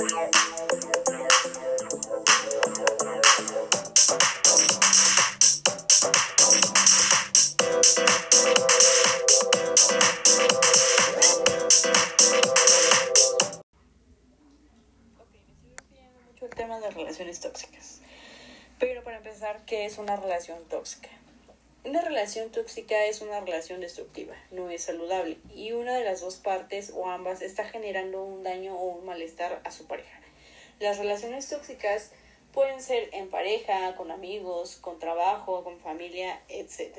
el tema de relaciones tóxicas. Pero para empezar, ¿qué es una relación tóxica? Una relación tóxica es una relación destructiva, no es saludable y una de las dos partes o ambas está generando un daño o un malestar a su pareja. Las relaciones tóxicas pueden ser en pareja, con amigos, con trabajo, con familia, etc.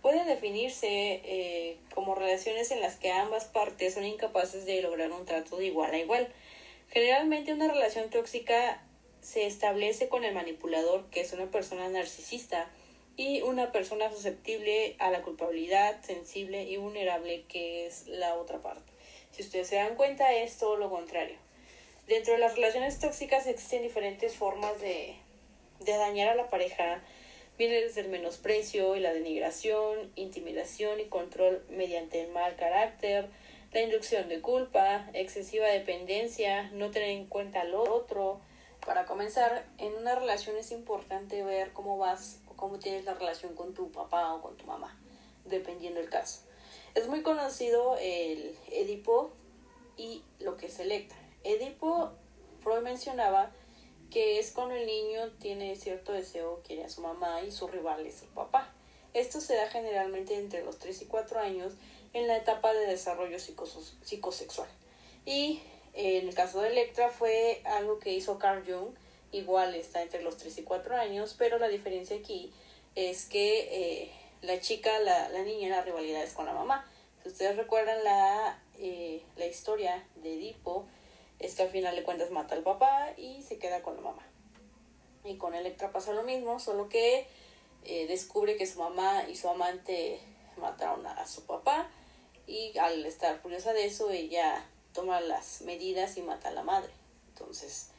Pueden definirse eh, como relaciones en las que ambas partes son incapaces de lograr un trato de igual a igual. Generalmente una relación tóxica se establece con el manipulador, que es una persona narcisista, y una persona susceptible a la culpabilidad, sensible y vulnerable, que es la otra parte. Si ustedes se dan cuenta, es todo lo contrario. Dentro de las relaciones tóxicas existen diferentes formas de, de dañar a la pareja. Viene desde el menosprecio y la denigración, intimidación y control mediante el mal carácter, la inducción de culpa, excesiva dependencia, no tener en cuenta al otro. Para comenzar, en una relación es importante ver cómo vas cómo tienes la relación con tu papá o con tu mamá, dependiendo del caso. Es muy conocido el Edipo y lo que es Electra. Edipo, Freud mencionaba que es cuando el niño tiene cierto deseo, quiere a su mamá y su rival es el papá. Esto se da generalmente entre los 3 y 4 años en la etapa de desarrollo psicosexual. Y en el caso de Electra fue algo que hizo Carl Jung igual está entre los 3 y 4 años, pero la diferencia aquí es que eh, la chica, la, la niña, la rivalidad es con la mamá. Si ustedes recuerdan la, eh, la historia de Edipo, es que al final de cuentas mata al papá y se queda con la mamá. Y con Electra pasa lo mismo, solo que eh, descubre que su mamá y su amante mataron a su papá y al estar furiosa de eso ella toma las medidas y mata a la madre. Entonces,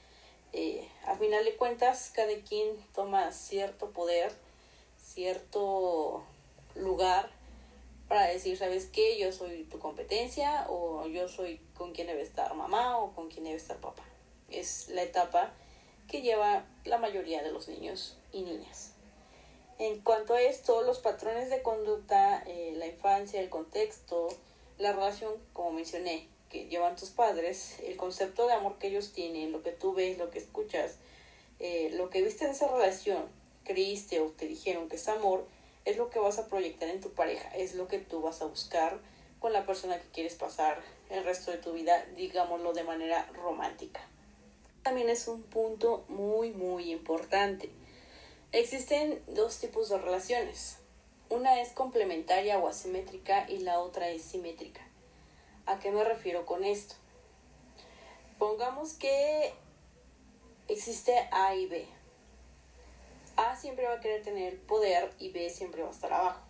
eh, a final de cuentas, cada quien toma cierto poder, cierto lugar para decir, ¿sabes qué? Yo soy tu competencia o yo soy con quien debe estar mamá o con quien debe estar papá. Es la etapa que lleva la mayoría de los niños y niñas. En cuanto a esto, los patrones de conducta, eh, la infancia, el contexto, la relación, como mencioné, que llevan tus padres, el concepto de amor que ellos tienen, lo que tú ves, lo que escuchas, eh, lo que viste en esa relación, creíste o te dijeron que es amor, es lo que vas a proyectar en tu pareja, es lo que tú vas a buscar con la persona que quieres pasar el resto de tu vida, digámoslo de manera romántica. También es un punto muy, muy importante. Existen dos tipos de relaciones. Una es complementaria o asimétrica y la otra es simétrica. ¿A qué me refiero con esto? Pongamos que existe A y B. A siempre va a querer tener poder y B siempre va a estar abajo.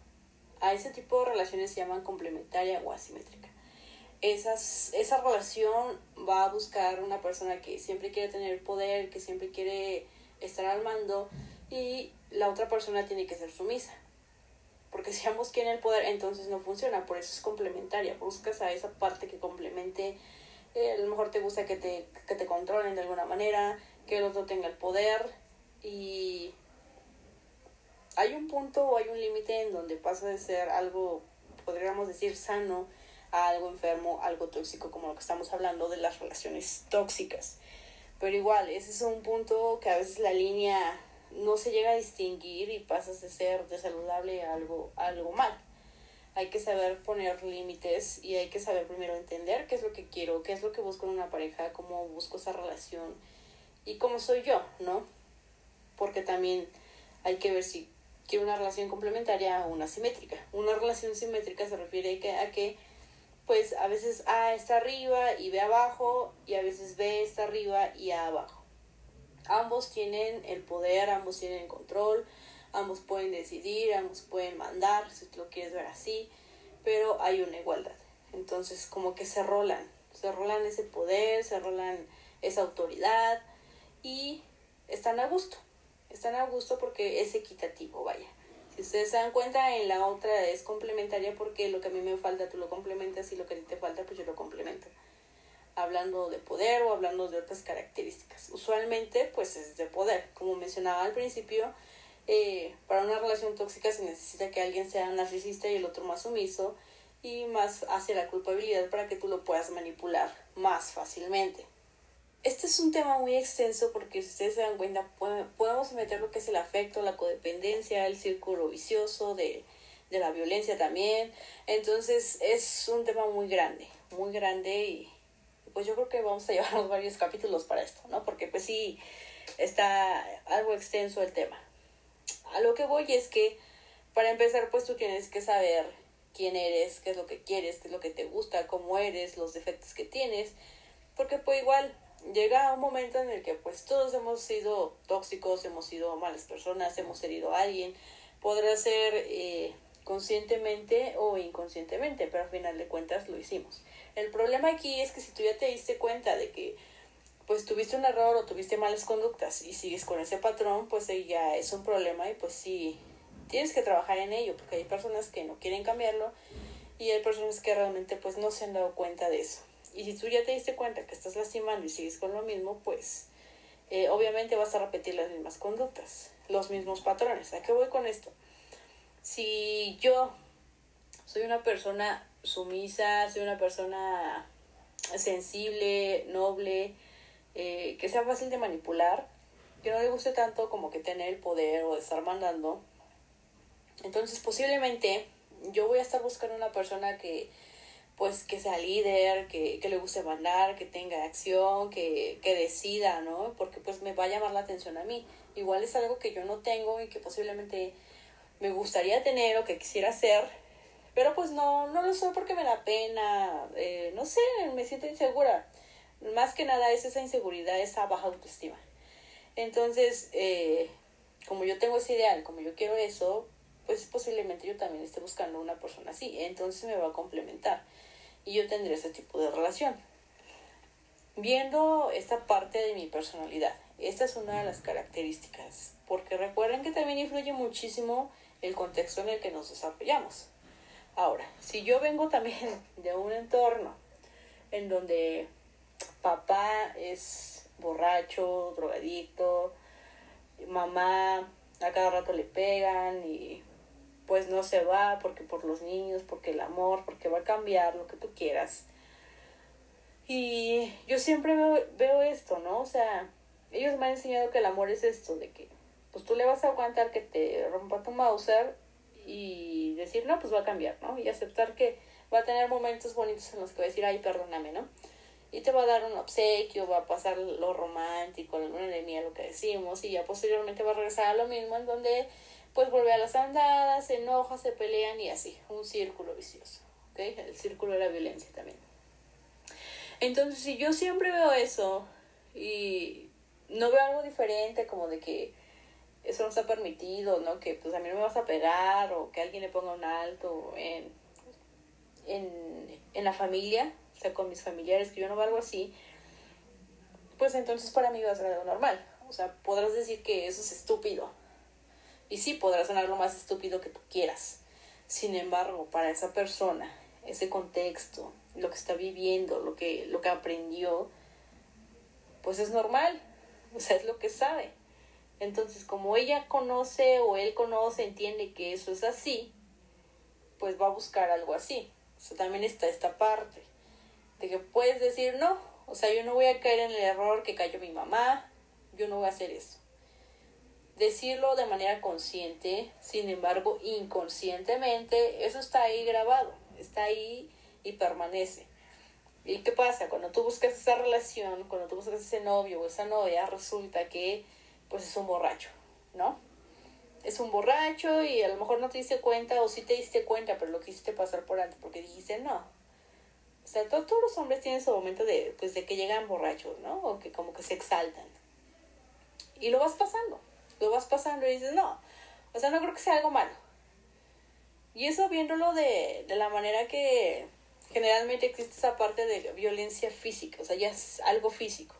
A ese tipo de relaciones se llaman complementaria o asimétrica. Esas, esa relación va a buscar una persona que siempre quiere tener poder, que siempre quiere estar al mando y la otra persona tiene que ser sumisa porque si ambos quieren el poder, entonces no funciona, por eso es complementaria, buscas a esa parte que complemente, eh, a lo mejor te gusta que te, que te controlen de alguna manera, que el otro tenga el poder y hay un punto o hay un límite en donde pasa de ser algo, podríamos decir, sano a algo enfermo, algo tóxico, como lo que estamos hablando de las relaciones tóxicas. Pero igual, ese es un punto que a veces la línea no se llega a distinguir y pasas de ser de saludable a algo, algo mal. Hay que saber poner límites y hay que saber primero entender qué es lo que quiero, qué es lo que busco en una pareja, cómo busco esa relación y cómo soy yo, ¿no? Porque también hay que ver si quiero una relación complementaria o una simétrica. Una relación simétrica se refiere a que pues a veces A está arriba y B abajo y a veces B está arriba y A abajo. Ambos tienen el poder, ambos tienen el control, ambos pueden decidir, ambos pueden mandar, si tú lo quieres ver así, pero hay una igualdad. Entonces, como que se rolan, se rolan ese poder, se rolan esa autoridad y están a gusto. Están a gusto porque es equitativo, vaya. Si ustedes se dan cuenta, en la otra es complementaria porque lo que a mí me falta tú lo complementas y lo que a ti te falta pues yo lo complemento. Hablando de poder o hablando de otras características. Usualmente, pues es de poder. Como mencionaba al principio, eh, para una relación tóxica se necesita que alguien sea narcisista y el otro más sumiso y más hacia la culpabilidad para que tú lo puedas manipular más fácilmente. Este es un tema muy extenso porque si ustedes se dan cuenta podemos meter lo que es el afecto, la codependencia, el círculo vicioso de, de la violencia también. Entonces es un tema muy grande, muy grande y pues yo creo que vamos a llevarnos varios capítulos para esto, ¿no? Porque pues sí, está algo extenso el tema. A lo que voy es que para empezar pues tú tienes que saber quién eres, qué es lo que quieres, qué es lo que te gusta, cómo eres, los defectos que tienes, porque pues igual llega un momento en el que pues todos hemos sido tóxicos, hemos sido malas personas, hemos herido a alguien, podrá ser eh, conscientemente o inconscientemente, pero al final de cuentas lo hicimos. El problema aquí es que si tú ya te diste cuenta de que pues tuviste un error o tuviste malas conductas y sigues con ese patrón, pues ya es un problema y pues sí, tienes que trabajar en ello, porque hay personas que no quieren cambiarlo y hay personas que realmente pues no se han dado cuenta de eso. Y si tú ya te diste cuenta que estás lastimando y sigues con lo mismo, pues eh, obviamente vas a repetir las mismas conductas, los mismos patrones. ¿A qué voy con esto? Si yo soy una persona sumisa, soy una persona sensible, noble, eh, que sea fácil de manipular, que no le guste tanto como que tener el poder o estar mandando. Entonces posiblemente yo voy a estar buscando una persona que pues que sea líder, que, que le guste mandar, que tenga acción, que, que decida, ¿no? Porque pues me va a llamar la atención a mí. Igual es algo que yo no tengo y que posiblemente me gustaría tener o que quisiera hacer, pero pues no, no lo soy porque me da pena, eh, no sé, me siento insegura. Más que nada es esa inseguridad, esa baja autoestima. Entonces, eh, como yo tengo ese ideal, como yo quiero eso, pues posiblemente yo también esté buscando una persona así. Entonces me va a complementar y yo tendré ese tipo de relación. Viendo esta parte de mi personalidad, esta es una de las características, porque recuerden que también influye muchísimo el contexto en el que nos desarrollamos. Ahora, si yo vengo también de un entorno en donde papá es borracho, drogadicto, mamá a cada rato le pegan y pues no se va porque por los niños, porque el amor, porque va a cambiar lo que tú quieras. Y yo siempre veo, veo esto, ¿no? O sea, ellos me han enseñado que el amor es esto, de que pues tú le vas a aguantar que te rompa tu Mauser y decir, no, pues va a cambiar, ¿no? Y aceptar que va a tener momentos bonitos en los que va a decir, ay, perdóname, ¿no? Y te va a dar un obsequio, va a pasar lo romántico, la luna de miel, lo que decimos, y ya posteriormente va a regresar a lo mismo, en donde pues vuelve a las andadas, se enoja, se pelean y así, un círculo vicioso, ¿ok? El círculo de la violencia también. Entonces, si yo siempre veo eso y no veo algo diferente, como de que eso no está permitido, ¿no? Que pues a mí no me vas a pegar o que alguien le ponga un alto en, en, en la familia, o sea, con mis familiares, que yo no veo algo así, pues entonces para mí va a ser algo normal. O sea, podrás decir que eso es estúpido. Y sí, podrás sonar lo más estúpido que tú quieras. Sin embargo, para esa persona, ese contexto, lo que está viviendo, lo que, lo que aprendió, pues es normal. O sea, es lo que sabe. Entonces, como ella conoce o él conoce, entiende que eso es así, pues va a buscar algo así. O sea, también está esta parte de que puedes decir, no, o sea, yo no voy a caer en el error que cayó mi mamá, yo no voy a hacer eso. Decirlo de manera consciente, sin embargo, inconscientemente, eso está ahí grabado, está ahí y permanece. ¿Y qué pasa? Cuando tú buscas esa relación, cuando tú buscas ese novio o esa novia, resulta que pues es un borracho, ¿no? Es un borracho y a lo mejor no te diste cuenta o sí te diste cuenta, pero lo quisiste pasar por alto porque dijiste no. O sea, todos, los hombres tienen su momento de, pues, de que llegan borrachos, ¿no? O que como que se exaltan. Y lo vas pasando, lo vas pasando y dices, no, o sea, no creo que sea algo malo. Y eso viéndolo de, de la manera que generalmente existe esa parte de violencia física, o sea, ya es algo físico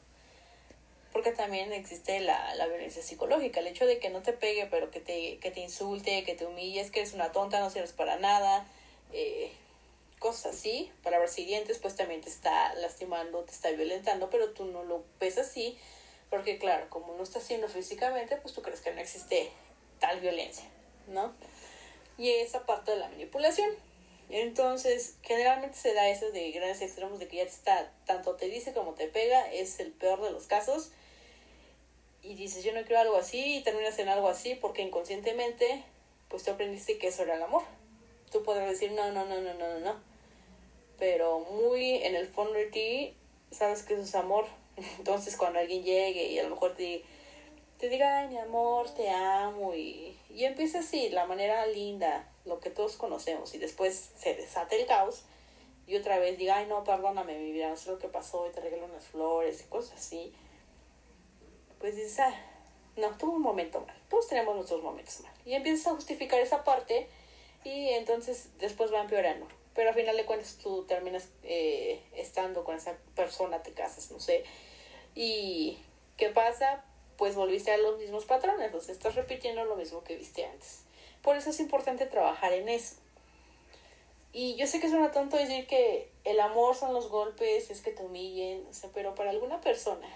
porque también existe la, la, violencia psicológica, el hecho de que no te pegue, pero que te, que te insulte, que te humilles, que eres una tonta, no sirves para nada, eh, cosas así, palabras siguientes, pues también te está lastimando, te está violentando, pero tú no lo ves así, porque claro, como no está haciendo físicamente, pues tú crees que no existe tal violencia, ¿no? Y esa parte de la manipulación. Entonces, generalmente se da eso de grandes extremos de que ya te está, tanto te dice como te pega, es el peor de los casos. Y dices, yo no quiero algo así, y terminas en algo así porque inconscientemente, pues tú aprendiste que eso era el amor. Tú podrás decir, no, no, no, no, no, no. Pero muy en el fondo de ti, sabes que eso es amor. Entonces, cuando alguien llegue y a lo mejor te, te diga, ay, mi amor, te amo, y, y empieza así, la manera linda, lo que todos conocemos y después se desata el caos y otra vez diga, ay no, perdóname mi vida, no sé lo que pasó y te regalo unas flores y cosas así, pues dices, ah, no, tuvo un momento mal, todos tenemos nuestros momentos mal. Y empiezas a justificar esa parte y entonces después va empeorando. Pero al final de cuentas tú terminas eh, estando con esa persona, te casas, no sé. ¿Y qué pasa? Pues volviste a los mismos patrones, o sea, estás repitiendo lo mismo que viste antes. Por eso es importante trabajar en eso. Y yo sé que suena tonto decir que el amor son los golpes, es que te humillen, o sea, pero para alguna persona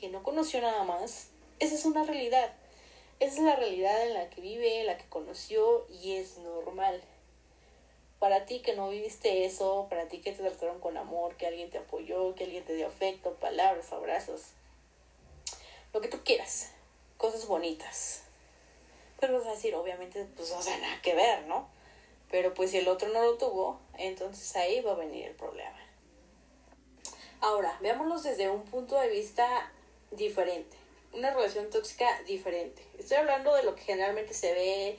que no conoció nada más, esa es una realidad. Esa es la realidad en la que vive, en la que conoció y es normal. Para ti que no viviste eso, para ti que te trataron con amor, que alguien te apoyó, que alguien te dio afecto, palabras, abrazos, lo que tú quieras, cosas bonitas, pero vas a decir, obviamente, pues no sea, nada que ver, ¿no? Pero pues si el otro no lo tuvo, entonces ahí va a venir el problema. Ahora, veámoslo desde un punto de vista diferente. Una relación tóxica diferente. Estoy hablando de lo que generalmente se ve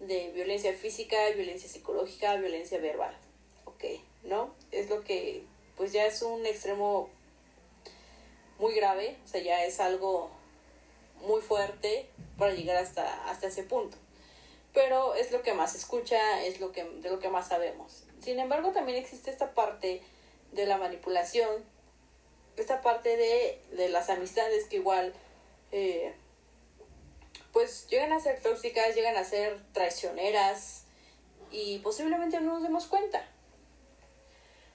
de violencia física, violencia psicológica, violencia verbal. ¿Ok? ¿No? Es lo que, pues ya es un extremo muy grave, o sea, ya es algo muy fuerte para llegar hasta, hasta ese punto. Pero es lo que más se escucha, es lo que, de lo que más sabemos. Sin embargo, también existe esta parte de la manipulación, esta parte de, de las amistades que igual, eh, pues llegan a ser tóxicas, llegan a ser traicioneras y posiblemente no nos demos cuenta.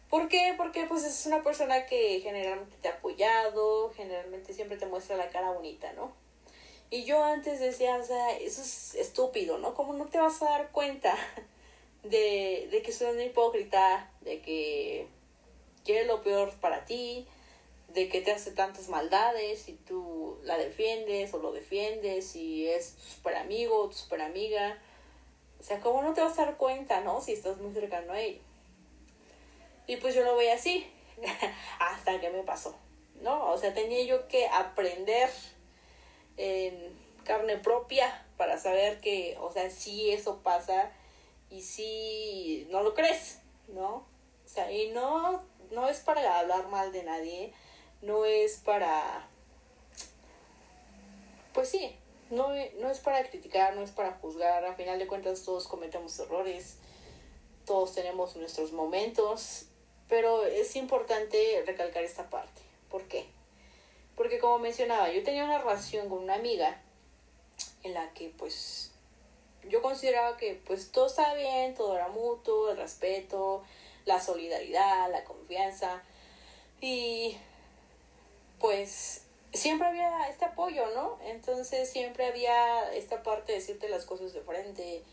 ¿Por qué? Porque pues es una persona que generalmente te ha apoyado, generalmente siempre te muestra la cara bonita, ¿no? Y yo antes decía, o sea, eso es estúpido, ¿no? ¿Cómo no te vas a dar cuenta de, de que soy una hipócrita, de que quiere lo peor para ti, de que te hace tantas maldades y tú la defiendes o lo defiendes y es tu super amigo, tu super amiga? O sea, ¿cómo no te vas a dar cuenta, no? Si estás muy cercano a él. Y pues yo lo veía así, hasta que me pasó, ¿no? O sea, tenía yo que aprender en carne propia para saber que, o sea, si eso pasa y si no lo crees, ¿no? O sea, y no, no es para hablar mal de nadie, no es para, pues sí, no, no es para criticar, no es para juzgar, a final de cuentas todos cometemos errores, todos tenemos nuestros momentos, pero es importante recalcar esta parte. ¿Por qué? Porque como mencionaba, yo tenía una relación con una amiga en la que pues yo consideraba que pues todo estaba bien, todo era mutuo, el respeto, la solidaridad, la confianza y pues siempre había este apoyo, ¿no? Entonces siempre había esta parte de decirte las cosas de frente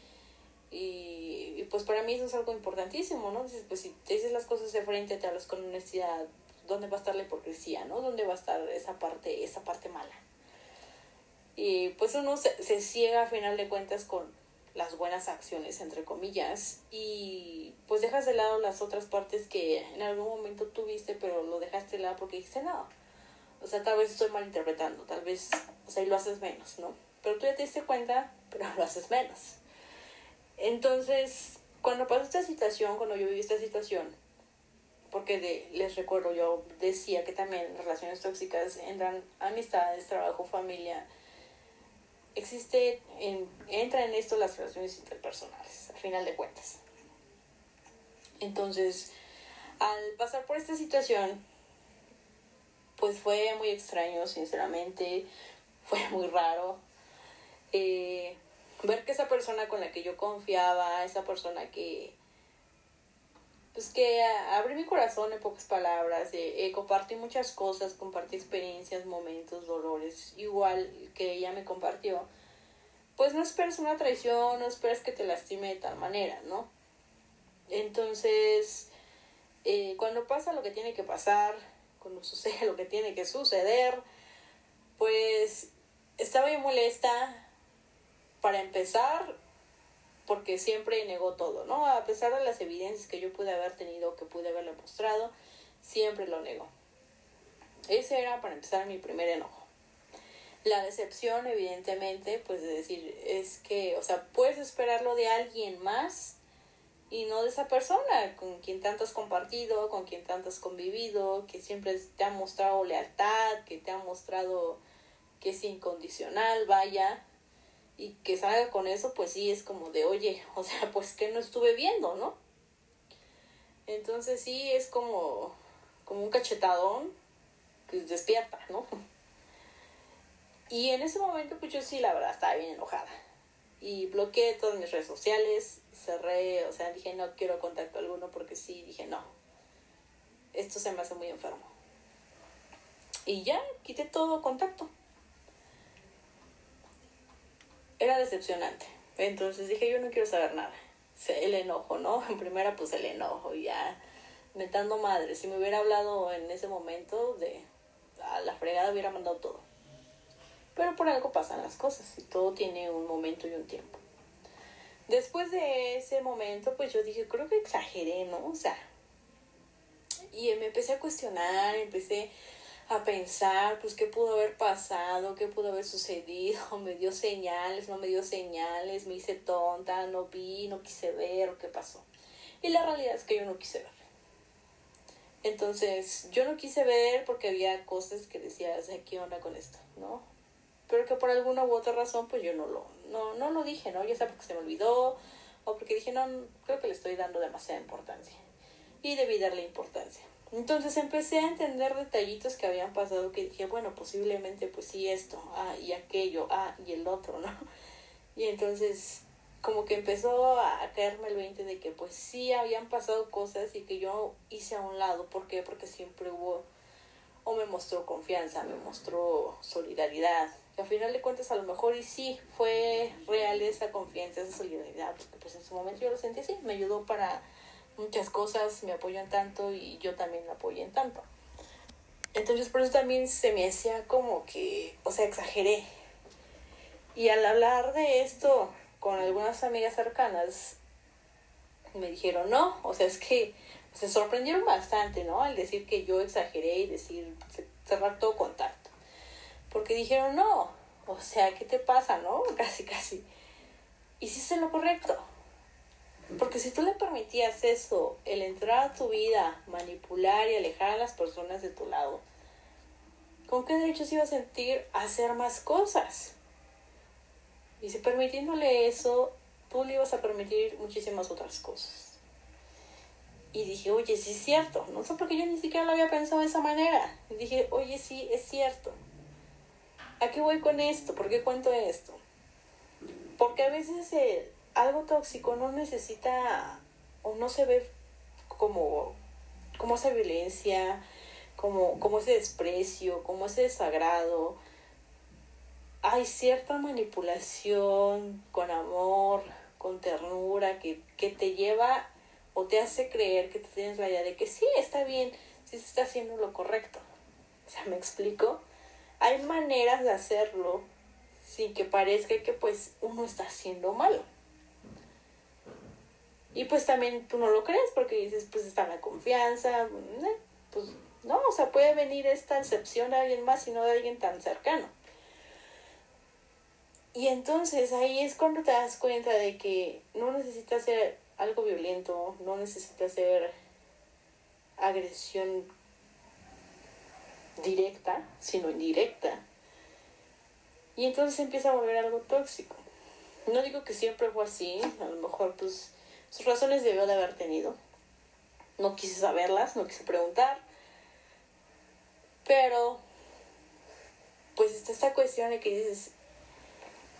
y, y pues para mí eso es algo importantísimo, ¿no? Entonces, pues si te dices las cosas de frente, te hablas con honestidad, dónde va a estar la hipocresía, ¿no? ¿Dónde va a estar esa parte, esa parte mala? Y pues uno se, se ciega a final de cuentas con las buenas acciones, entre comillas, y pues dejas de lado las otras partes que en algún momento tuviste, pero lo dejaste de lado porque dijiste, no, o sea, tal vez estoy malinterpretando, tal vez, o sea, y lo haces menos, ¿no? Pero tú ya te diste cuenta, pero lo haces menos. Entonces, cuando pasó esta situación, cuando yo viví esta situación, porque de, les recuerdo, yo decía que también relaciones tóxicas entran amistades, trabajo, familia. Existe, en, entra en esto las relaciones interpersonales, al final de cuentas. Entonces, al pasar por esta situación, pues fue muy extraño, sinceramente, fue muy raro. Eh, ver que esa persona con la que yo confiaba, esa persona que pues que abrí mi corazón en pocas palabras, eh, compartí muchas cosas, compartí experiencias, momentos, dolores, igual que ella me compartió, pues no esperes una traición, no esperes que te lastime de tal manera, ¿no? Entonces, eh, cuando pasa lo que tiene que pasar, cuando sucede lo que tiene que suceder, pues estaba muy molesta para empezar porque siempre negó todo, ¿no? A pesar de las evidencias que yo pude haber tenido, que pude haberle mostrado, siempre lo negó. Ese era, para empezar, mi primer enojo. La decepción, evidentemente, pues de decir, es que, o sea, puedes esperarlo de alguien más y no de esa persona con quien tanto has compartido, con quien tanto has convivido, que siempre te ha mostrado lealtad, que te ha mostrado que es incondicional, vaya, y que salga con eso, pues sí, es como de, oye, o sea, pues que no estuve viendo, ¿no? Entonces sí, es como, como un cachetadón que despierta, ¿no? Y en ese momento, pues yo sí, la verdad, estaba bien enojada. Y bloqueé todas mis redes sociales, cerré, o sea, dije, no quiero contacto alguno porque sí, dije, no, esto se me hace muy enfermo. Y ya, quité todo contacto era decepcionante. Entonces dije, yo no quiero saber nada. El enojo, ¿no? En primera, pues el enojo, ya metando madre. Si me hubiera hablado en ese momento, de a la fregada hubiera mandado todo. Pero por algo pasan las cosas y todo tiene un momento y un tiempo. Después de ese momento, pues yo dije, creo que exageré, ¿no? O sea, y me empecé a cuestionar, empecé a pensar, pues, qué pudo haber pasado, qué pudo haber sucedido, me dio señales, no me dio señales, me hice tonta, no vi, no quise ver, qué pasó. Y la realidad es que yo no quise ver. Entonces, yo no quise ver porque había cosas que decía, ¿qué onda con esto? ¿No? Pero que por alguna u otra razón, pues yo no lo, no, no lo dije, ¿no? Ya sea porque se me olvidó, o porque dije, no, creo que le estoy dando demasiada importancia. Y debí darle importancia. Entonces empecé a entender detallitos que habían pasado que dije, bueno, posiblemente pues sí esto, ah, y aquello, ah, y el otro, ¿no? Y entonces como que empezó a caerme el 20 de que pues sí habían pasado cosas y que yo hice a un lado. ¿Por qué? Porque siempre hubo, o me mostró confianza, me mostró solidaridad. Que al final de cuentas a lo mejor y sí fue real esa confianza, esa solidaridad, porque pues en su momento yo lo sentí así, me ayudó para muchas cosas, me apoyan tanto y yo también la apoyo en tanto. Entonces por eso también se me hacía como que, o sea, exageré. Y al hablar de esto con algunas amigas cercanas, me dijeron, no, o sea, es que se sorprendieron bastante, ¿no? Al decir que yo exageré y decir, cerrar todo contacto. Porque dijeron, no, o sea, ¿qué te pasa, no? Casi, casi. Hiciste lo correcto. Porque si tú le permitías eso, el entrar a tu vida, manipular y alejar a las personas de tu lado, ¿con qué derechos iba a sentir hacer más cosas? Y si permitiéndole eso, tú le ibas a permitir muchísimas otras cosas. Y dije, oye, sí es cierto. No sé por qué yo ni siquiera lo había pensado de esa manera. Y dije, oye, sí, es cierto. ¿A qué voy con esto? ¿Por qué cuento esto? Porque a veces el, algo tóxico no necesita o no se ve como, como esa violencia, como, como ese desprecio, como ese desagrado. Hay cierta manipulación con amor, con ternura, que, que te lleva o te hace creer que te tienes la idea de que sí, está bien, sí se está haciendo lo correcto. O sea, ¿me explico? Hay maneras de hacerlo sin que parezca que pues uno está haciendo malo. Y pues también tú no lo crees porque dices, pues está la confianza, eh, pues no, o sea, puede venir esta excepción de alguien más y no de alguien tan cercano. Y entonces ahí es cuando te das cuenta de que no necesitas ser algo violento, no necesitas ser agresión directa, sino indirecta. Y entonces empieza a volver algo tóxico. No digo que siempre fue así, a lo mejor pues sus razones debió de haber tenido. No quise saberlas, no quise preguntar. Pero, pues está esta cuestión de que dices,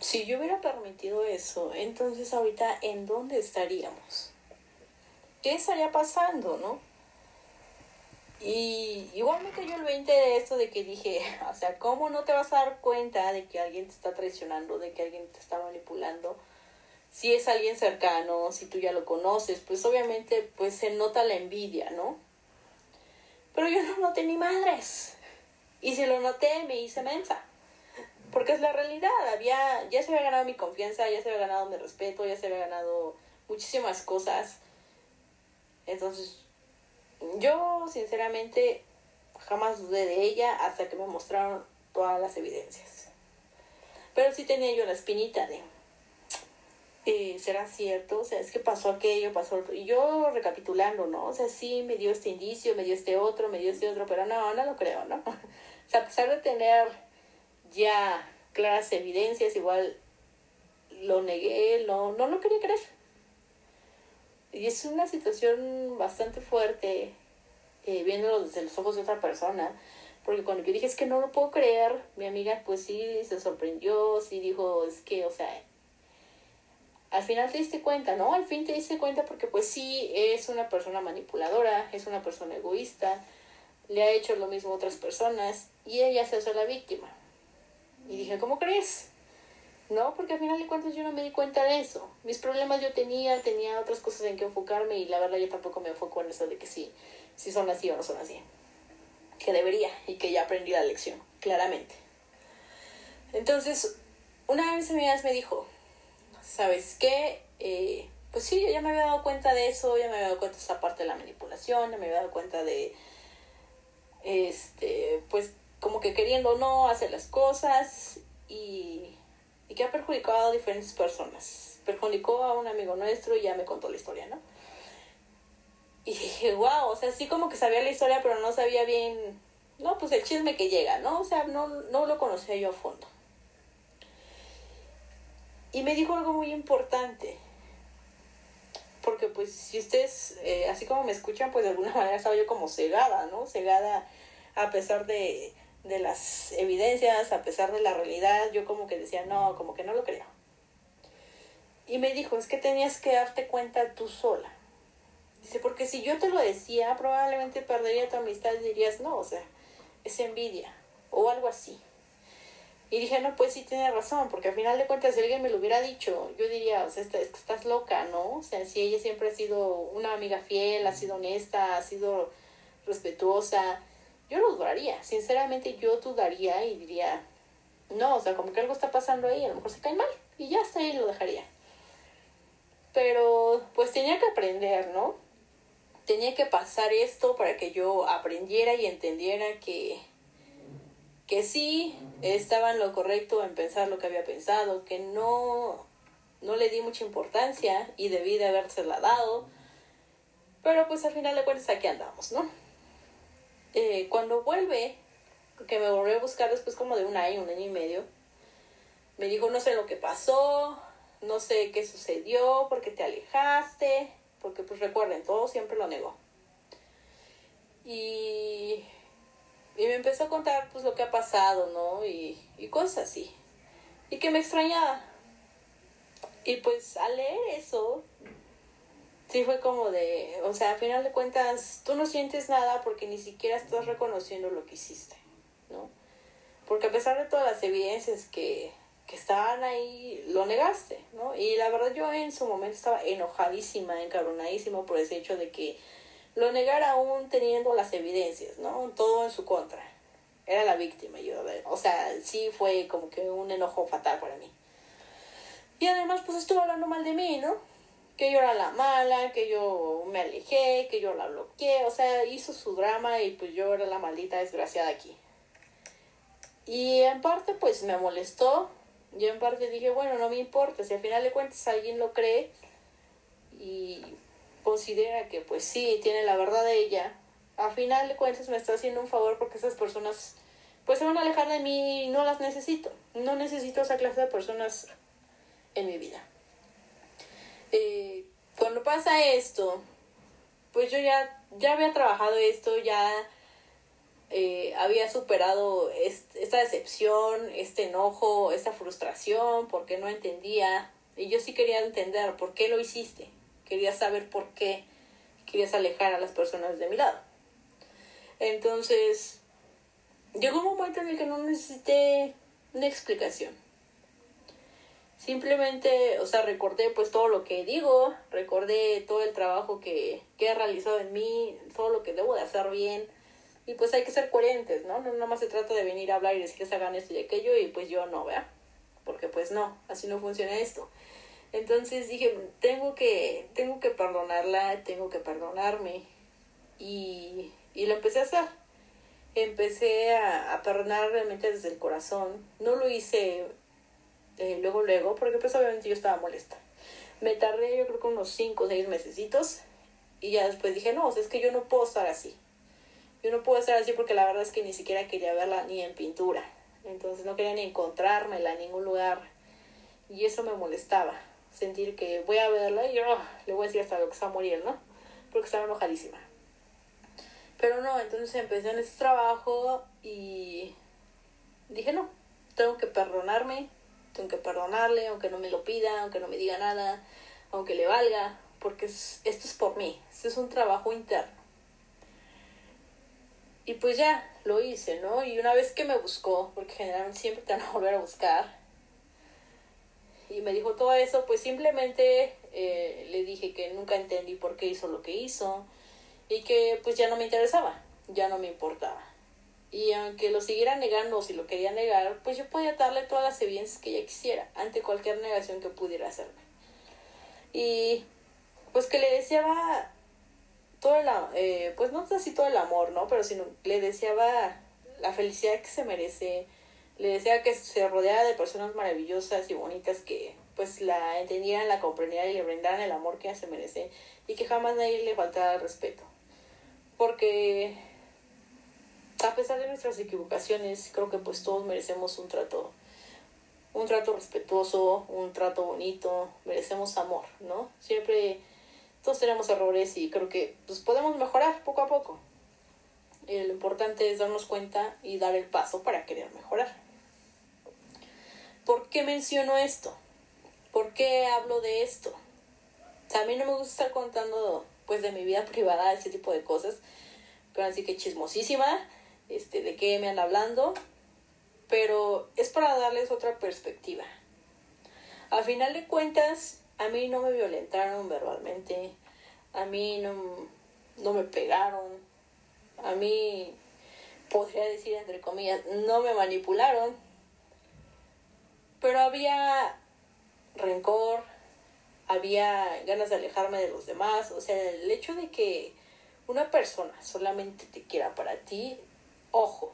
si yo hubiera permitido eso, entonces ahorita, ¿en dónde estaríamos? ¿qué estaría pasando, no? Y igual me cayó el 20 de esto de que dije, o sea, ¿cómo no te vas a dar cuenta de que alguien te está traicionando, de que alguien te está manipulando? Si es alguien cercano, si tú ya lo conoces, pues obviamente pues se nota la envidia, ¿no? Pero yo no noté ni madres. Y si lo noté, me hice mensa. Porque es la realidad, había, ya se había ganado mi confianza, ya se había ganado mi respeto, ya se había ganado muchísimas cosas. Entonces, yo sinceramente jamás dudé de ella hasta que me mostraron todas las evidencias. Pero sí tenía yo la espinita de, eh, ¿será cierto? O sea, es que pasó aquello, pasó otro. Y yo recapitulando, ¿no? O sea, sí me dio este indicio, me dio este otro, me dio este otro, pero no, no lo creo, ¿no? O sea, a pesar de tener ya claras evidencias, igual lo negué, no, no lo quería creer. Y es una situación bastante fuerte, eh, viéndolo desde los ojos de otra persona, porque cuando yo dije es que no lo puedo creer, mi amiga pues sí se sorprendió, sí dijo, es que, o sea, al final te diste cuenta, ¿no? Al fin te diste cuenta porque pues sí es una persona manipuladora, es una persona egoísta, le ha hecho lo mismo a otras personas y ella se hace la víctima. Y dije, ¿cómo crees? No, porque al final de cuentas yo no me di cuenta de eso. Mis problemas yo tenía, tenía otras cosas en que enfocarme y la verdad yo tampoco me enfoco en eso de que sí, si son así o no son así. Que debería y que ya aprendí la lección, claramente. Entonces, una vez mi me dijo, ¿sabes qué? Eh, pues sí, yo ya me había dado cuenta de eso, ya me había dado cuenta de esa parte de la manipulación, ya me había dado cuenta de, este, pues como que queriendo o no hacer las cosas y y que ha perjudicado a diferentes personas. Perjudicó a un amigo nuestro y ya me contó la historia, ¿no? Y dije, wow, o sea, sí como que sabía la historia, pero no sabía bien, no, pues el chisme que llega, ¿no? O sea, no, no lo conocía yo a fondo. Y me dijo algo muy importante, porque pues si ustedes, eh, así como me escuchan, pues de alguna manera estaba yo como cegada, ¿no? Cegada a pesar de, de las evidencias, a pesar de la realidad, yo como que decía, no, como que no lo creo. Y me dijo, es que tenías que darte cuenta tú sola. Dice, porque si yo te lo decía, probablemente perdería tu amistad y dirías, no, o sea, es envidia o algo así. Y dije, no, pues sí tiene razón, porque al final de cuentas, si alguien me lo hubiera dicho, yo diría, o sea, estás, estás loca, ¿no? O sea, si ella siempre ha sido una amiga fiel, ha sido honesta, ha sido respetuosa, yo lo dudaría, sinceramente yo dudaría y diría, no, o sea, como que algo está pasando ahí, a lo mejor se cae mal y ya hasta ahí lo dejaría. Pero pues tenía que aprender, ¿no? Tenía que pasar esto para que yo aprendiera y entendiera que, que sí estaba en lo correcto en pensar lo que había pensado, que no, no le di mucha importancia y debí de habérsela dado. Pero pues al final de cuentas aquí andamos, ¿no? Eh, cuando vuelve, que me volvió a buscar después como de un año, un año y medio, me dijo, no sé lo que pasó, no sé qué sucedió, por qué te alejaste, porque pues recuerden, todo siempre lo negó. Y, y me empezó a contar pues lo que ha pasado, ¿no? Y, y cosas así. Y que me extrañaba. Y pues al leer eso, sí fue como de, o sea, a final de cuentas, tú no sientes nada porque ni siquiera estás reconociendo lo que hiciste, ¿no? Porque a pesar de todas las evidencias que, que estaban ahí, lo negaste, ¿no? Y la verdad yo en su momento estaba enojadísima, encabronadísima por ese hecho de que lo negara aún teniendo las evidencias, ¿no? Todo en su contra. Era la víctima, yo, o sea, sí fue como que un enojo fatal para mí. Y además, pues estuvo hablando mal de mí, ¿no? Que yo era la mala, que yo me alejé, que yo la bloqueé, o sea, hizo su drama y pues yo era la maldita desgraciada aquí. Y en parte pues me molestó, yo en parte dije, bueno, no me importa, si al final de cuentas alguien lo cree y considera que pues sí, tiene la verdad de ella, a final de cuentas me está haciendo un favor porque esas personas pues se van a alejar de mí y no las necesito, no necesito esa clase de personas en mi vida. Eh, cuando pasa esto, pues yo ya, ya había trabajado esto, ya eh, había superado esta decepción, este enojo, esta frustración, porque no entendía. Y yo sí quería entender por qué lo hiciste. Quería saber por qué. querías alejar a las personas de mi lado. Entonces, llegó un momento en el que no necesité una explicación. Simplemente, o sea, recordé pues todo lo que digo, recordé todo el trabajo que, que he realizado en mí, todo lo que debo de hacer bien. Y pues hay que ser coherentes, ¿no? No nada más se trata de venir a hablar y decirles hagan esto y aquello y pues yo no, ¿verdad? Porque pues no, así no funciona esto. Entonces dije, tengo que, tengo que perdonarla, tengo que perdonarme. Y, y lo empecé a hacer. Empecé a, a perdonar realmente desde el corazón. No lo hice eh, luego, luego, porque pues obviamente yo estaba molesta. Me tardé yo creo que unos 5 o 6 mesecitos y ya después dije, no, es que yo no puedo estar así. Yo no puedo estar así porque la verdad es que ni siquiera quería verla ni en pintura. Entonces no quería ni encontrármela en ningún lugar. Y eso me molestaba. Sentir que voy a verla y yo oh, le voy a decir hasta lo que está a morir, ¿no? Porque estaba enojadísima. Pero no, entonces empecé en ese trabajo y dije, no, tengo que perdonarme, tengo que perdonarle, aunque no me lo pida, aunque no me diga nada, aunque le valga, porque esto es por mí, esto es un trabajo interno. Y pues ya, lo hice, ¿no? Y una vez que me buscó, porque generalmente siempre te van a volver a buscar, y me dijo todo eso, pues simplemente eh, le dije que nunca entendí por qué hizo lo que hizo y que pues ya no me interesaba, ya no me importaba. Y aunque lo siguiera negando o si lo quería negar, pues yo podía darle todas las evidencias que ella quisiera ante cualquier negación que pudiera hacerme. Y pues que le deseaba todo el eh, pues no si todo el amor, ¿no? Pero sino le deseaba la felicidad que se merece, le deseaba que se rodeara de personas maravillosas y bonitas que pues la entendieran, la comprendieran y le brindaran el amor que ella se merece y que jamás nadie le faltara respeto. Porque a pesar de nuestras equivocaciones, creo que pues todos merecemos un trato, un trato respetuoso, un trato bonito, merecemos amor, ¿no? Siempre todos tenemos errores y creo que pues podemos mejorar poco a poco. Y lo importante es darnos cuenta y dar el paso para querer mejorar. ¿Por qué menciono esto? ¿Por qué hablo de esto? a mí no me gusta estar contando pues de mi vida privada, ese tipo de cosas, pero así que chismosísima, este, de qué me han hablando, pero es para darles otra perspectiva. Al final de cuentas, a mí no me violentaron verbalmente, a mí no, no me pegaron, a mí, podría decir entre comillas, no me manipularon, pero había rencor, había ganas de alejarme de los demás, o sea, el hecho de que una persona solamente te quiera para ti ojo,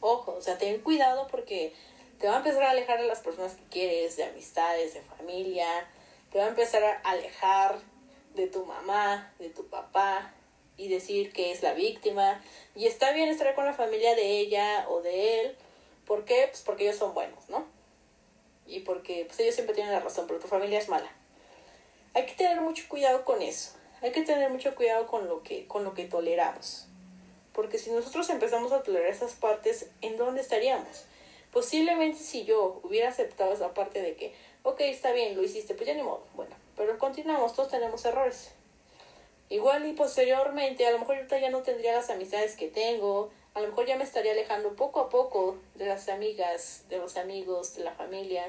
ojo, o sea, ten cuidado porque te va a empezar a alejar de las personas que quieres, de amistades, de familia, te va a empezar a alejar de tu mamá, de tu papá y decir que es la víctima. Y está bien estar con la familia de ella o de él. ¿Por qué? Pues porque ellos son buenos, ¿no? Y porque pues ellos siempre tienen la razón, pero tu familia es mala. Hay que tener mucho cuidado con eso. Hay que tener mucho cuidado con lo que, con lo que toleramos. Porque si nosotros empezamos a tolerar esas partes, ¿en dónde estaríamos? Posiblemente si yo hubiera aceptado esa parte de que, ok, está bien, lo hiciste, pues ya ni modo. Bueno, pero continuamos, todos tenemos errores. Igual y posteriormente, a lo mejor yo ya no tendría las amistades que tengo, a lo mejor ya me estaría alejando poco a poco de las amigas, de los amigos, de la familia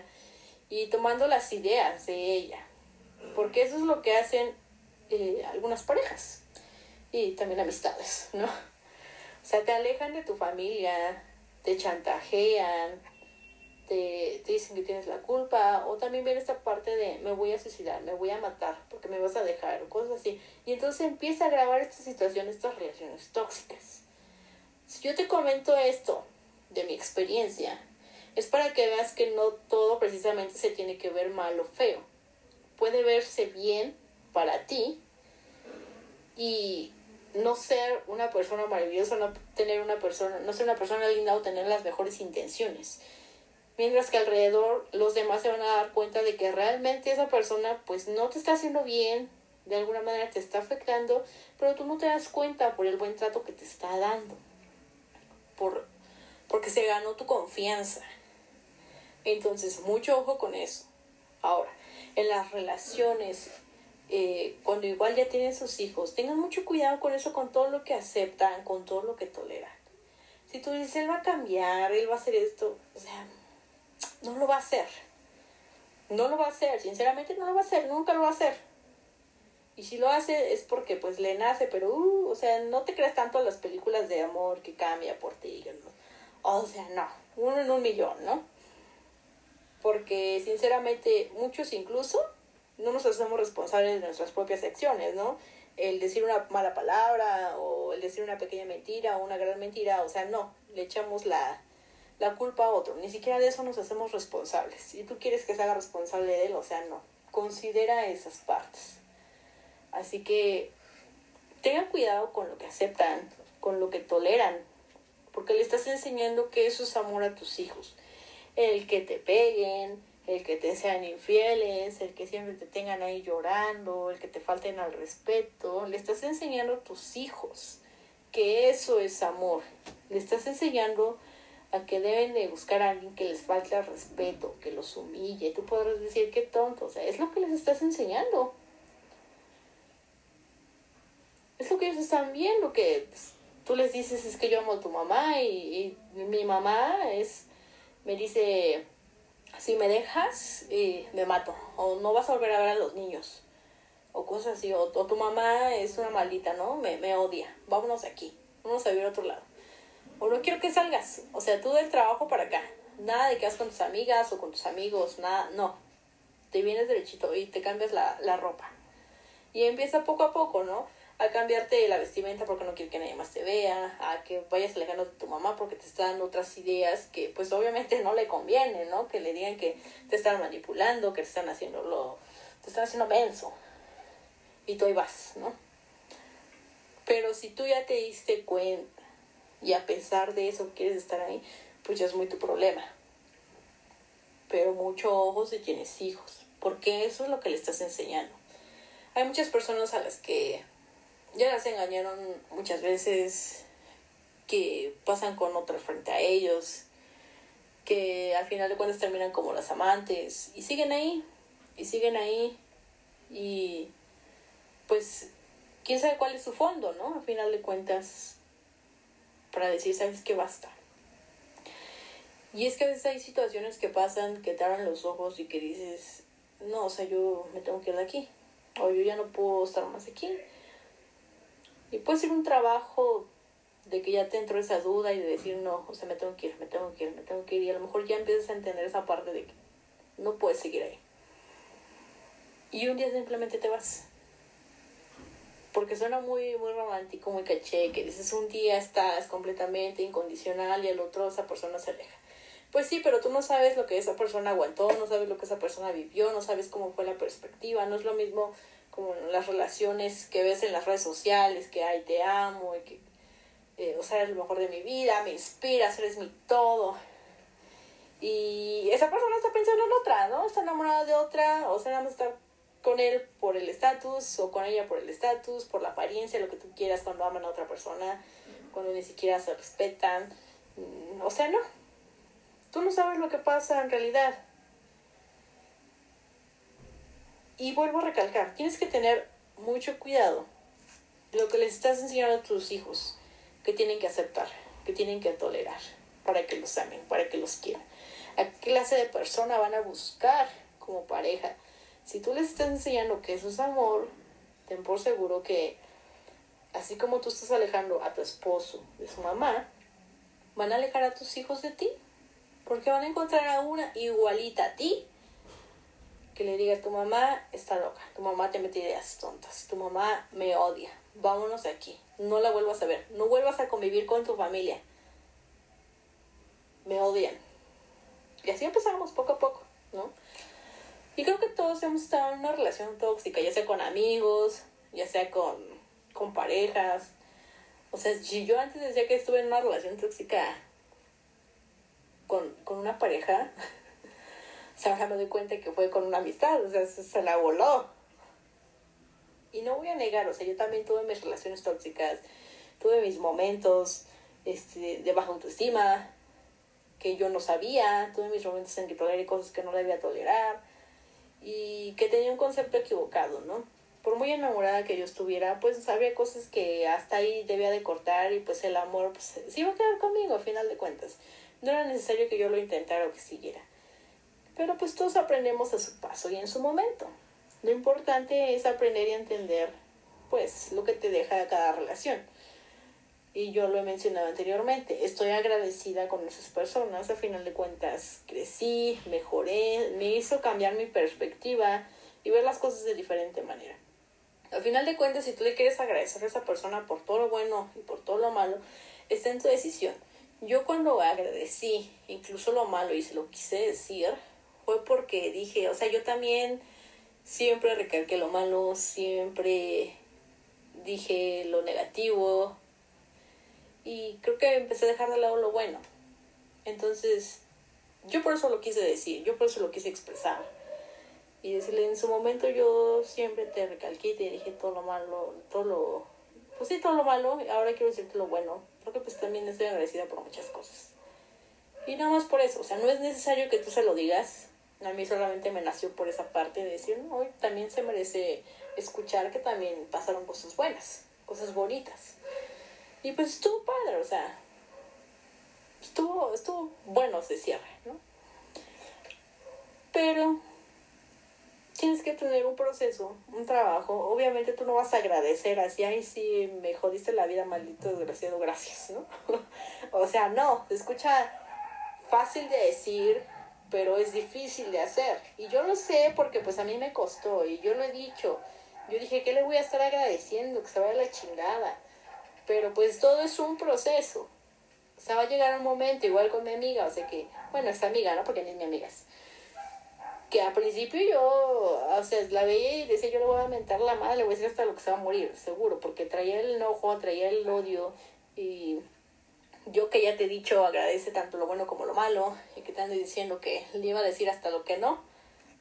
y tomando las ideas de ella. Porque eso es lo que hacen eh, algunas parejas y también amistades, ¿no? O sea, te alejan de tu familia, te chantajean, te, dicen que tienes la culpa, o también viene esta parte de me voy a suicidar, me voy a matar porque me vas a dejar, o cosas así. Y entonces empieza a grabar esta situación, estas relaciones tóxicas. Si yo te comento esto de mi experiencia, es para que veas que no todo precisamente se tiene que ver mal o feo. Puede verse bien para ti y no ser una persona maravillosa, no tener una persona, no ser una persona linda o tener las mejores intenciones. Mientras que alrededor los demás se van a dar cuenta de que realmente esa persona pues no te está haciendo bien, de alguna manera te está afectando, pero tú no te das cuenta por el buen trato que te está dando. Por, porque se ganó tu confianza. Entonces, mucho ojo con eso. Ahora, en las relaciones eh, cuando igual ya tienen sus hijos, tengan mucho cuidado con eso, con todo lo que aceptan, con todo lo que toleran. Si tú dices, él va a cambiar, él va a hacer esto, o sea, no lo va a hacer. No lo va a hacer, sinceramente no lo va a hacer, nunca lo va a hacer. Y si lo hace es porque pues le nace, pero, uh, o sea, no te creas tanto las películas de amor que cambia por ti. O sea, no, uno en un millón, ¿no? Porque sinceramente muchos incluso no nos hacemos responsables de nuestras propias acciones, ¿no? El decir una mala palabra o el decir una pequeña mentira o una gran mentira, o sea, no, le echamos la, la culpa a otro, ni siquiera de eso nos hacemos responsables. Si tú quieres que se haga responsable de él, o sea, no, considera esas partes. Así que tengan cuidado con lo que aceptan, con lo que toleran, porque le estás enseñando que eso es amor a tus hijos. El que te peguen, el que te sean infieles, el que siempre te tengan ahí llorando, el que te falten al respeto, le estás enseñando a tus hijos que eso es amor. Le estás enseñando a que deben de buscar a alguien que les falte al respeto, que los humille. Tú podrás decir qué tonto, o sea, es lo que les estás enseñando. Es lo que ellos están viendo, que tú les dices es que yo amo a tu mamá y, mi mamá es, me dice, si me dejas, y me mato, o no vas a volver a ver a los niños, o cosas así, o, tu mamá es una maldita, ¿no? Me, odia, vámonos aquí, vamos a vivir a otro lado. O no quiero que salgas, o sea, tú del trabajo para acá, nada de que vas con tus amigas o con tus amigos, nada, no. Te vienes derechito y te cambias la ropa. Y empieza poco a poco, ¿no? A cambiarte la vestimenta porque no quiere que nadie más te vea, a que vayas alejando de tu mamá porque te está dando otras ideas que pues obviamente no le conviene, ¿no? Que le digan que te están manipulando, que te están haciendo lo, te están haciendo menso. Y tú ahí vas, ¿no? Pero si tú ya te diste cuenta y a pesar de eso quieres estar ahí, pues ya es muy tu problema. Pero mucho ojo si tienes hijos, porque eso es lo que le estás enseñando. Hay muchas personas a las que ya las engañaron muchas veces, que pasan con otra frente a ellos, que al final de cuentas terminan como las amantes y siguen ahí, y siguen ahí, y pues quién sabe cuál es su fondo, ¿no? Al final de cuentas, para decir, sabes que basta. Y es que a veces hay situaciones que pasan, que te abren los ojos y que dices, no, o sea, yo me tengo que ir de aquí, o yo ya no puedo estar más aquí y puede ser un trabajo de que ya te entró esa duda y de decir, no, o sea, me tengo que ir, me tengo que ir, me tengo que ir. Y a lo mejor ya empiezas a entender esa parte de que no puedes seguir ahí. Y un día simplemente te vas. Porque suena muy, muy romántico, muy caché, que dices un día estás completamente incondicional y al otro esa persona se aleja. Pues sí, pero tú no sabes lo que esa persona aguantó, no sabes lo que esa persona vivió, no sabes cómo fue la perspectiva, no es lo mismo como las relaciones que ves en las redes sociales, que ay, te amo, y que, eh, o sea, eres lo mejor de mi vida, me inspiras, eres mi todo. Y esa persona está pensando en otra, ¿no? Está enamorada de otra, o sea, nada más está con él por el estatus, o con ella por el estatus, por la apariencia, lo que tú quieras cuando aman a otra persona, cuando ni siquiera se respetan. Mm, o sea, no. Tú no sabes lo que pasa en realidad. Y vuelvo a recalcar, tienes que tener mucho cuidado lo que les estás enseñando a tus hijos, que tienen que aceptar, que tienen que tolerar, para que los amen, para que los quieran. ¿A qué clase de persona van a buscar como pareja? Si tú les estás enseñando que eso es amor, ten por seguro que así como tú estás alejando a tu esposo de su mamá, van a alejar a tus hijos de ti, porque van a encontrar a una igualita a ti que le diga, tu mamá está loca, tu mamá te mete ideas tontas, tu mamá me odia, vámonos de aquí, no la vuelvas a ver, no vuelvas a convivir con tu familia, me odian. Y así empezamos poco a poco, ¿no? Y creo que todos hemos estado en una relación tóxica, ya sea con amigos, ya sea con, con parejas. O sea, si yo antes decía que estuve en una relación tóxica con, con una pareja, ahora me doy cuenta que fue con una amistad, o sea, se, la voló. Y no voy a negar, o sea, yo también tuve mis relaciones tóxicas, tuve mis momentos este, de baja autoestima, que yo no sabía, tuve mis momentos en que toleré cosas que no debía tolerar, y que tenía un concepto equivocado, ¿no? por muy enamorada que yo estuviera, pues había cosas que hasta ahí debía de cortar y pues el amor pues, se iba a quedar conmigo a final de cuentas. No era necesario que yo lo intentara o que siguiera. Pero pues todos aprendemos a su paso y en su momento. Lo importante es aprender y entender pues lo que te deja cada relación. Y yo lo he mencionado anteriormente, estoy agradecida con esas personas, a final de cuentas crecí, mejoré, me hizo cambiar mi perspectiva y ver las cosas de diferente manera. Al final de cuentas, si tú le quieres agradecer a esa persona por todo lo bueno y por todo lo malo, está en tu decisión. Yo cuando agradecí incluso lo malo y se lo quise decir, fue porque dije, o sea, yo también siempre recalqué lo malo, siempre dije lo negativo y creo que empecé a dejar de lado lo bueno. Entonces, yo por eso lo quise decir, yo por eso lo quise expresar y decirle en su momento yo siempre te recalqué te dije todo lo malo, todo lo, pues sí, todo lo malo, ahora quiero decirte lo bueno, porque pues también estoy agradecida por muchas cosas. Y nada más por eso, o sea, no es necesario que tú se lo digas, a mí solamente me nació por esa parte de decir, no, hoy también se merece escuchar que también pasaron cosas buenas, cosas bonitas. Y pues estuvo padre, o sea, estuvo, estuvo bueno ese cierre, ¿no? Pero tienes que tener un proceso, un trabajo. Obviamente tú no vas a agradecer así, ay, sí, me jodiste la vida, maldito desgraciado, gracias, ¿no? o sea, no, se escucha fácil de decir, pero es difícil de hacer. Y yo lo sé porque pues a mí me costó y yo lo he dicho. Yo dije, ¿qué le voy a estar agradeciendo? Que se vaya la chingada. Pero pues todo es un proceso. O sea, va a llegar un momento, igual con mi amiga, o sea que, bueno, esta amiga, ¿no? Porque ni es mi amiga que al principio yo, o sea, la veía y decía, yo le voy a mentar la madre, le voy a decir hasta lo que se va a morir, seguro, porque traía el enojo, traía el odio y yo que ya te he dicho, agradece tanto lo bueno como lo malo y que te ando diciendo que le iba a decir hasta lo que no,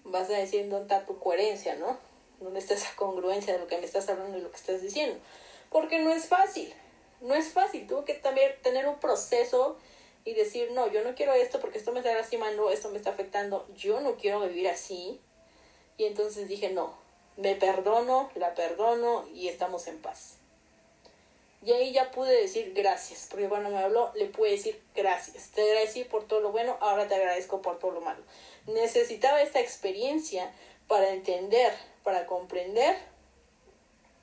vas a decir dónde está tu coherencia, ¿no? ¿Dónde está esa congruencia de lo que me estás hablando y lo que estás diciendo? Porque no es fácil, no es fácil, tuve que también tener un proceso y decir, no, yo no quiero esto porque esto me está lastimando, esto me está afectando, yo no quiero vivir así. Y entonces dije, no, me perdono, la perdono y estamos en paz. Y ahí ya pude decir gracias, porque cuando me habló le pude decir gracias. Te agradecí por todo lo bueno, ahora te agradezco por todo lo malo. Necesitaba esta experiencia para entender, para comprender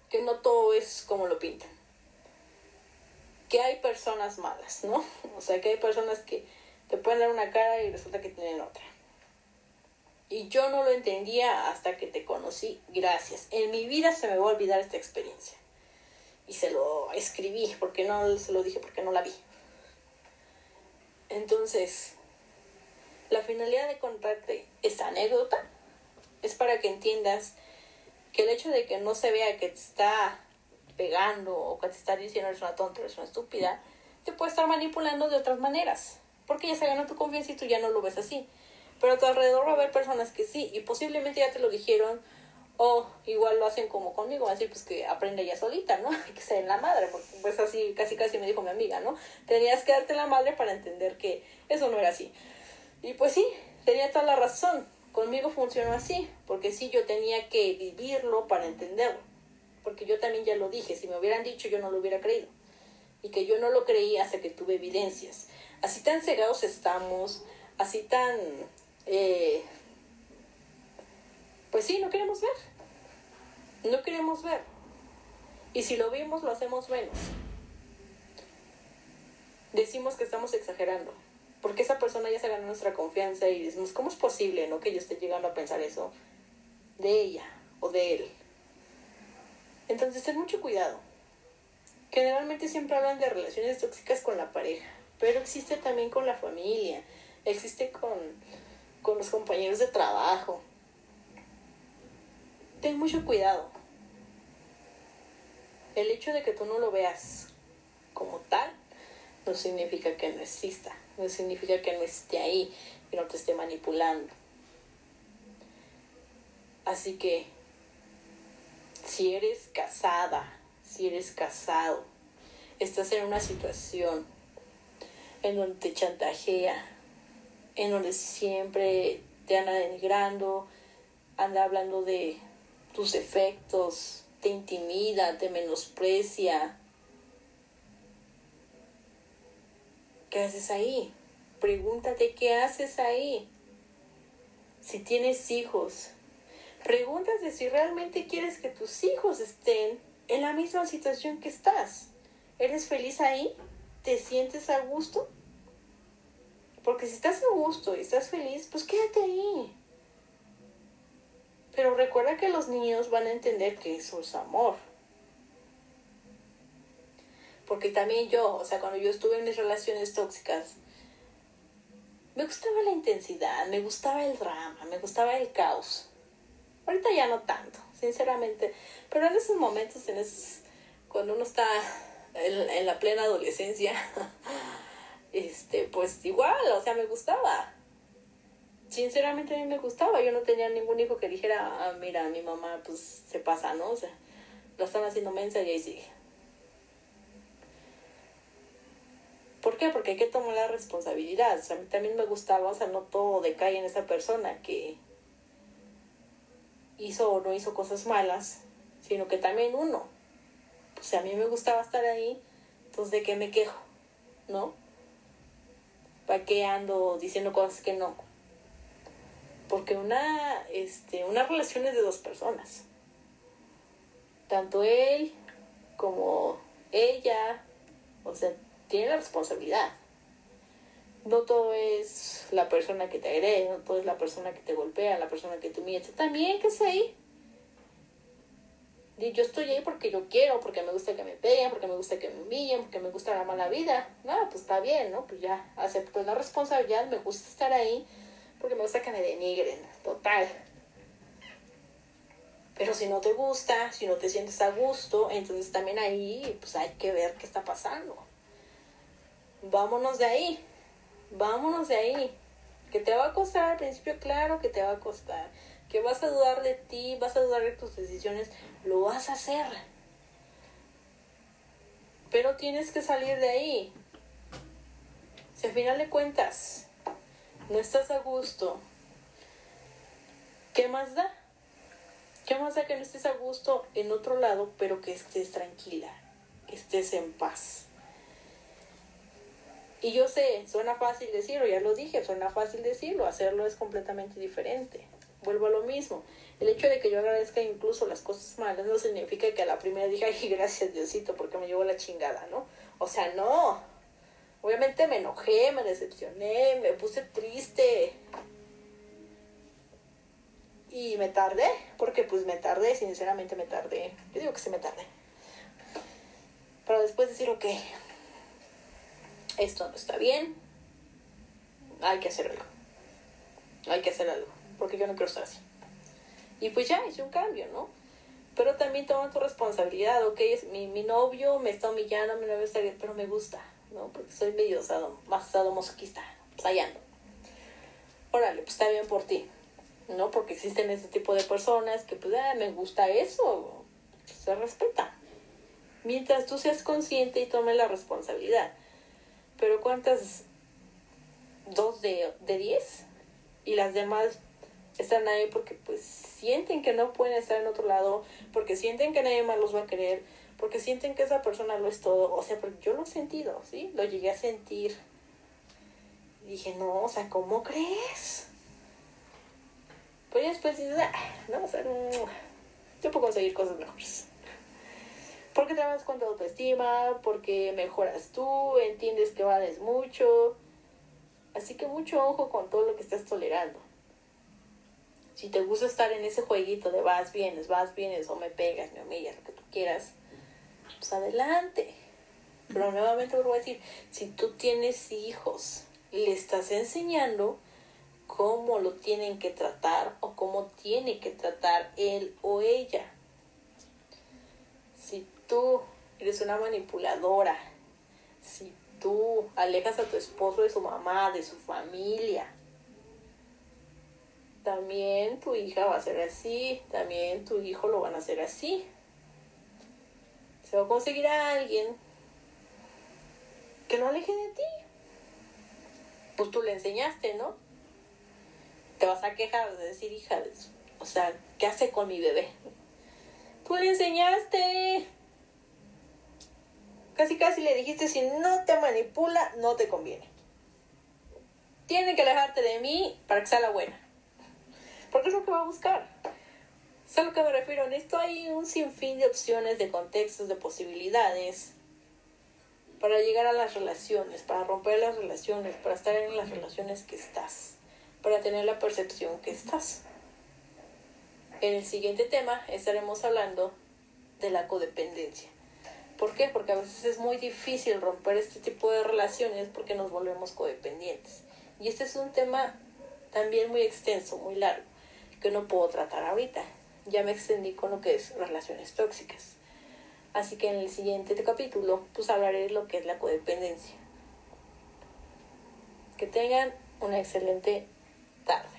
que no todo es como lo pintan que hay personas malas, ¿no? O sea, que hay personas que te pueden dar una cara y resulta que tienen otra. Y yo no lo entendía hasta que te conocí. Gracias. En mi vida se me va a olvidar esta experiencia. Y se lo escribí, porque no se lo dije, porque no la vi. Entonces, la finalidad de contarte esta anécdota es para que entiendas que el hecho de que no se vea que te está pegando o que te está diciendo eres una tonta, eres una estúpida, te puede estar manipulando de otras maneras. Porque ya se ganó tu confianza y tú ya no lo ves así. Pero a tu alrededor va a haber personas que sí, y posiblemente ya te lo dijeron, o igual lo hacen como conmigo, así pues que aprende ella solita, ¿no? que sea en la madre, porque pues así casi casi me dijo mi amiga, ¿no? Tenías que darte la madre para entender que eso no era así. Y pues sí, tenía toda la razón. Conmigo funcionó así, porque sí yo tenía que vivirlo para entenderlo porque yo también ya lo dije, si me hubieran dicho yo no lo hubiera creído. Y que yo no lo creí hasta que tuve evidencias. Así tan cegados estamos, así tan... Eh, pues sí, no queremos ver. No queremos ver. Y si lo vimos, lo hacemos menos. Decimos que estamos exagerando. Porque esa persona ya se ganó nuestra confianza y decimos, ¿cómo es posible no que yo esté llegando a pensar eso de ella o de él? Entonces, ten mucho cuidado. Generalmente siempre hablan de relaciones tóxicas con la pareja, pero existe también con la familia, existe con, con los compañeros de trabajo. Ten mucho cuidado. El hecho de que tú no lo veas como tal no significa que no exista, no significa que no esté ahí, que no te esté manipulando. Así que si eres casada, si eres casado, estás en una situación en donde te chantajea, en donde siempre te anda denigrando, anda hablando de tus efectos, te intimida, te menosprecia. ¿Qué haces ahí? Pregúntate qué haces ahí. Si tienes hijos, pregúntate si realmente quieres que tus hijos estén en la misma situación que estás. ¿Eres feliz ahí? ¿Te sientes a gusto? Porque si estás a gusto y estás feliz, pues quédate ahí. Pero recuerda que los niños van a entender que eso es amor. Porque también yo, o sea, cuando yo estuve en mis relaciones tóxicas, me gustaba la intensidad, me gustaba el drama, me gustaba el caos. Ahorita ya no tanto, sinceramente. Pero en esos momentos, en esos, cuando uno está en, en la plena adolescencia, este, pues igual, o sea, me gustaba. Sinceramente a mí me gustaba. Yo no tenía ningún hijo que dijera, ah, mira, mi mamá pues se pasa, ¿no? O sea, lo están haciendo mensa y ahí sigue. ¿Por qué? Porque hay que tomar la responsabilidad. O sea, a mí también me gustaba, o sea, no todo decae en esa persona que hizo o no hizo cosas malas, sino que también uno. O sea, a mí me gustaba estar ahí, entonces ¿de qué me quejo? ¿No? ¿Para qué ando diciendo cosas que no? Porque una, este, una relación es de dos personas. Tanto él como ella, o sea, tienen la responsabilidad. No todo es la persona que te agrede, no todo es la persona que te golpea, la persona que te humilla. También que es ahí. Y yo estoy ahí porque yo quiero, porque me gusta que me peguen, porque me gusta que me humillen, porque me gusta la mala vida. No, pues está bien, ¿no? Pues ya acepto la responsabilidad, me gusta estar ahí, porque me gusta que me denigren, total. Pero si no te gusta, si no te sientes a gusto, entonces también ahí pues hay que ver qué está pasando. Vámonos de ahí, vámonos de ahí. Que te va a costar al principio, claro que te va a costar que vas a dudar de ti, vas a dudar de tus decisiones, lo vas a hacer. Pero tienes que salir de ahí. Si al final de cuentas no estás a gusto, ¿qué más da? ¿Qué más da que no estés a gusto en otro lado, pero que estés tranquila, que estés en paz? Y yo sé, suena fácil decirlo, ya lo dije, suena fácil decirlo, hacerlo es completamente diferente vuelvo a lo mismo. El hecho de que yo agradezca incluso las cosas malas no significa que a la primera diga, ay, gracias Diosito, porque me llevó la chingada, ¿no? O sea, no. Obviamente me enojé, me decepcioné, me puse triste. Y me tardé, porque pues me tardé, sinceramente me tardé. Yo digo que sí me tardé. Pero después decir, ok, esto no está bien, hay que hacer algo. Hay que hacer algo porque yo no quiero estar así. Y pues ya, hice un cambio, ¿no? Pero también toma tu responsabilidad, ok, mi, mi novio me está humillando, mi novio está bien, pero me gusta, ¿no? Porque soy medio sado, más sadomasoquista, pues allá ando. Órale, pues está bien por ti, ¿no? Porque existen ese tipo de personas que, pues, ah, me gusta eso, se respeta. Mientras tú seas consciente y tomes la responsabilidad. Pero ¿cuántas? ¿Dos de, de diez? Y las demás están ahí porque pues sienten que no pueden estar en otro lado, porque sienten que nadie más los va a querer, porque sienten que esa persona lo es todo. O sea, porque yo lo he sentido, ¿sí? Lo llegué a sentir. Dije, no, o sea, ¿cómo crees? Pues después dices, ah, no, o sea, yo puedo conseguir cosas mejores. Porque das cuenta de autoestima, porque mejoras tú, entiendes que vales mucho. Así que mucho ojo con todo lo que estás tolerando. Si te gusta estar en ese jueguito de vas, vienes, vas, vienes, o me pegas, me humillas, lo que tú quieras, pues adelante. Pero nuevamente vuelvo a decir, si tú tienes hijos, le estás enseñando cómo lo tienen que tratar o cómo tiene que tratar él o ella. Si tú eres una manipuladora, si tú alejas a tu esposo de su mamá, de su familia, también tu hija va a ser así, también tu hijo lo van a hacer así. Se va a conseguir a alguien que lo aleje de ti. Pues tú le enseñaste, ¿no? Te vas a quejar de decir, hija, o sea, ¿qué hace con mi bebé? Tú le enseñaste. Casi casi le dijiste, si no te manipula, no te conviene. Tiene que alejarte de mí para que sea la buena. Porque es lo que va a buscar. Es a lo que me refiero. En esto hay un sinfín de opciones, de contextos, de posibilidades para llegar a las relaciones, para romper las relaciones, para estar en las relaciones que estás, para tener la percepción que estás. En el siguiente tema estaremos hablando de la codependencia. ¿Por qué? Porque a veces es muy difícil romper este tipo de relaciones porque nos volvemos codependientes. Y este es un tema también muy extenso, muy largo, que no puedo tratar ahorita. Ya me extendí con lo que es relaciones tóxicas. Así que en el siguiente capítulo pues hablaré de lo que es la codependencia. Que tengan una excelente tarde.